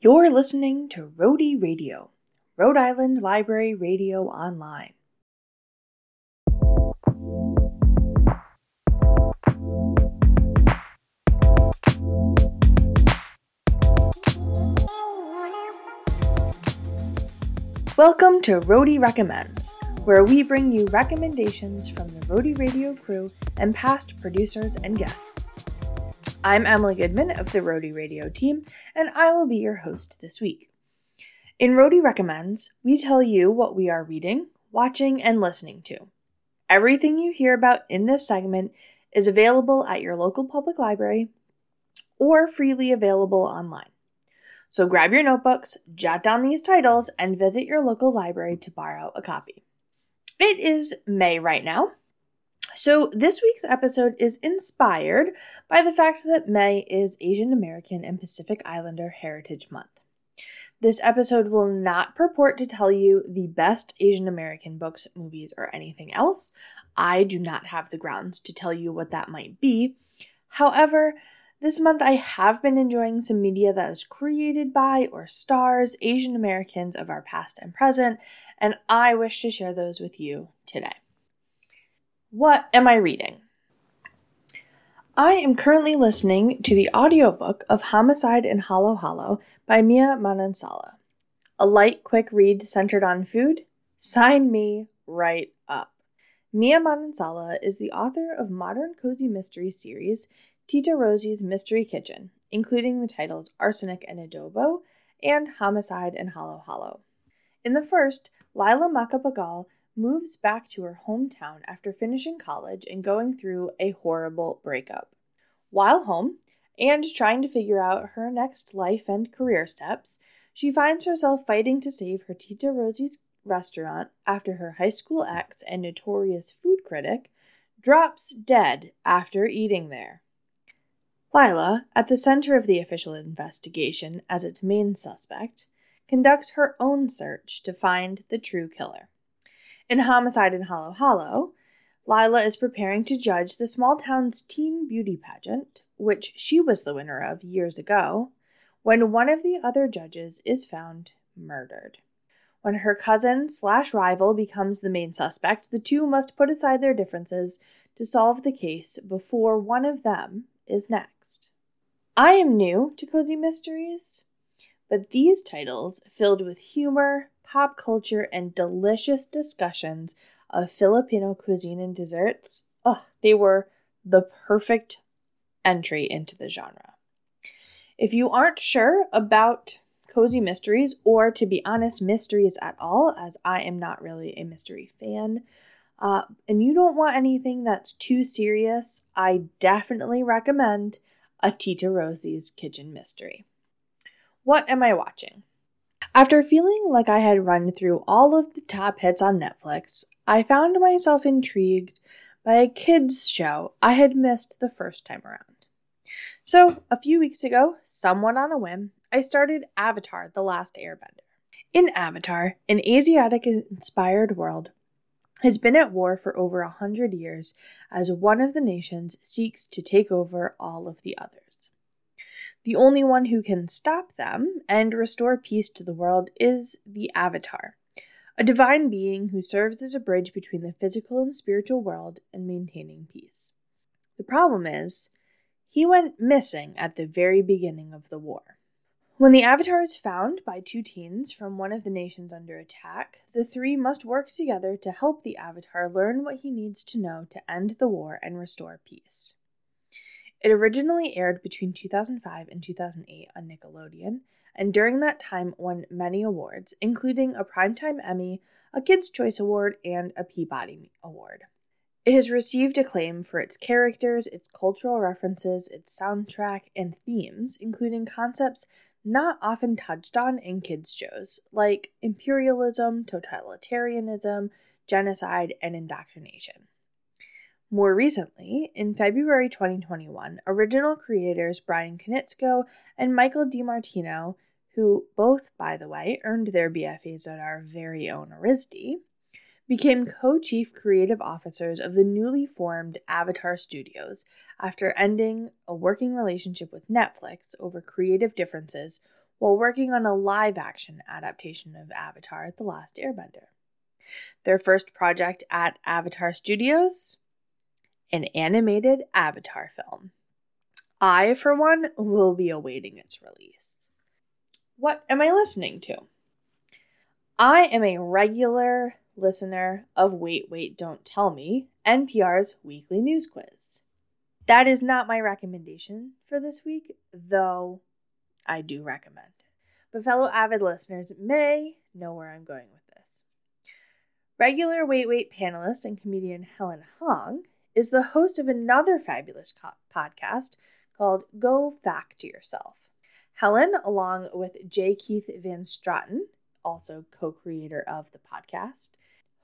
You're listening to Rhody Radio, Rhode Island Library Radio Online. Welcome to Rhody Recommends, where we bring you recommendations from the Rhody Radio crew and past producers and guests. I'm Emily Goodman of the Rhody Radio team, and I will be your host this week. In Rhody Recommends, we tell you what we are reading, watching, and listening to. Everything you hear about in this segment is available at your local public library or freely available online. So grab your notebooks, jot down these titles, and visit your local library to borrow a copy. It is May right now, so, this week's episode is inspired by the fact that May is Asian American and Pacific Islander Heritage Month. This episode will not purport to tell you the best Asian American books, movies, or anything else. I do not have the grounds to tell you what that might be. However, this month I have been enjoying some media that was created by or stars Asian Americans of our past and present, and I wish to share those with you today. What am I reading? I am currently listening to the audiobook of Homicide in Halo Halo by Mia Manansala. A light, quick read centered on food? Sign me right up. Mia Manansala is the author of modern cozy mystery series Tita Rosie's Mystery Kitchen, including the titles Arsenic and Adobo and Homicide in Halo Halo. In the first, Lila Macapagal moves back to her hometown after finishing college and going through a horrible breakup. While home, and trying to figure out her next life and career steps, she finds herself fighting to save her Tita Rosie's restaurant after her high school ex and notorious food critic drops dead after eating there. Lila, at the center of the official investigation as its main suspect, conducts her own search to find the true killer. In Homicide in Halo Halo, Lila is preparing to judge the small town's teen beauty pageant, which she was the winner of years ago, when one of the other judges is found murdered. When her cousin slash rival becomes the main suspect, the two must put aside their differences to solve the case before one of them is next. I am new to Cozy Mysteries, but these titles, filled with humor, pop culture, and delicious discussions of Filipino cuisine and desserts, oh, they were the perfect entry into the genre. If you aren't sure about cozy mysteries, or to be honest, mysteries at all, as I am not really a mystery fan, uh, and you don't want anything that's too serious, I definitely recommend a Tita Rosie's Kitchen Mystery. What am I watching? After feeling like I had run through all of the top hits on Netflix, I found myself intrigued by a kids' show I had missed the first time around. So, a few weeks ago, somewhat on a whim, I started Avatar The Last Airbender. In Avatar, an Asiatic inspired world has been at war for over a hundred years as one of the nations seeks to take over all of the others. The only one who can stop them and restore peace to the world is the Avatar, a divine being who serves as a bridge between the physical and spiritual world and maintaining peace. The problem is, he went missing at the very beginning of the war. When the Avatar is found by two teens from one of the nations under attack, the three must work together to help the Avatar learn what he needs to know to end the war and restore peace. It originally aired between 2005 and 2008 on Nickelodeon, and during that time won many awards, including a Primetime Emmy, a Kids' Choice Award, and a Peabody Award. It has received acclaim for its characters, its cultural references, its soundtrack, and themes, including concepts not often touched on in kids' shows, like imperialism, totalitarianism, genocide, and indoctrination. More recently, in February 2021, original creators Brian Konietzko and Michael DiMartino, who both, by the way, earned their BFAs at our very own RISD, became co chief creative officers of the newly formed Avatar Studios after ending a working relationship with Netflix over creative differences while working on a live action adaptation of Avatar The Last Airbender. Their first project at Avatar Studios an animated Avatar film. I, for one, will be awaiting its release. What am I listening to? I am a regular listener of Wait, Wait, Don't Tell Me, NPR's weekly news quiz. That is not my recommendation for this week, though I do recommend. But fellow avid listeners may know where I'm going with this. Regular Wait Wait panelist and comedian Helen Hong is the host of another fabulous co- podcast called Go Fact Yourself. Helen, along with J. Keith Van Straaten, also co creator of the podcast,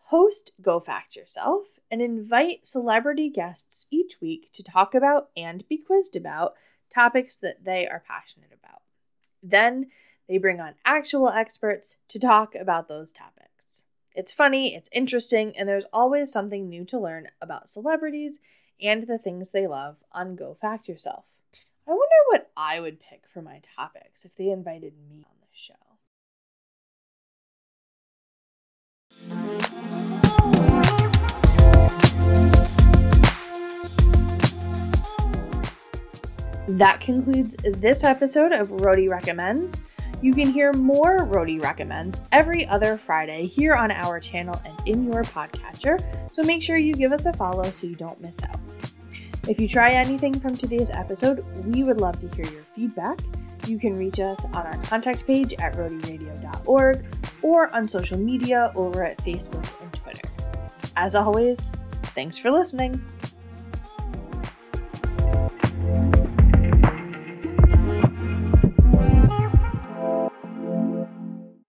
host Go Fact Yourself and invite celebrity guests each week to talk about and be quizzed about topics that they are passionate about. Then they bring on actual experts to talk about those topics. It's funny, it's interesting, and there's always something new to learn about celebrities and the things they love on Go Fact Yourself. I wonder what I would pick for my topics if they invited me on the show. That concludes this episode of Rhody Recommends. You can hear more Rhody Recommends every other Friday here on our channel and in your podcatcher, so make sure you give us a follow so you don't miss out. If you try anything from today's episode, we would love to hear your feedback. You can reach us on our contact page at rhodyradio.org or on social media over at Facebook and Twitter. As always, thanks for listening.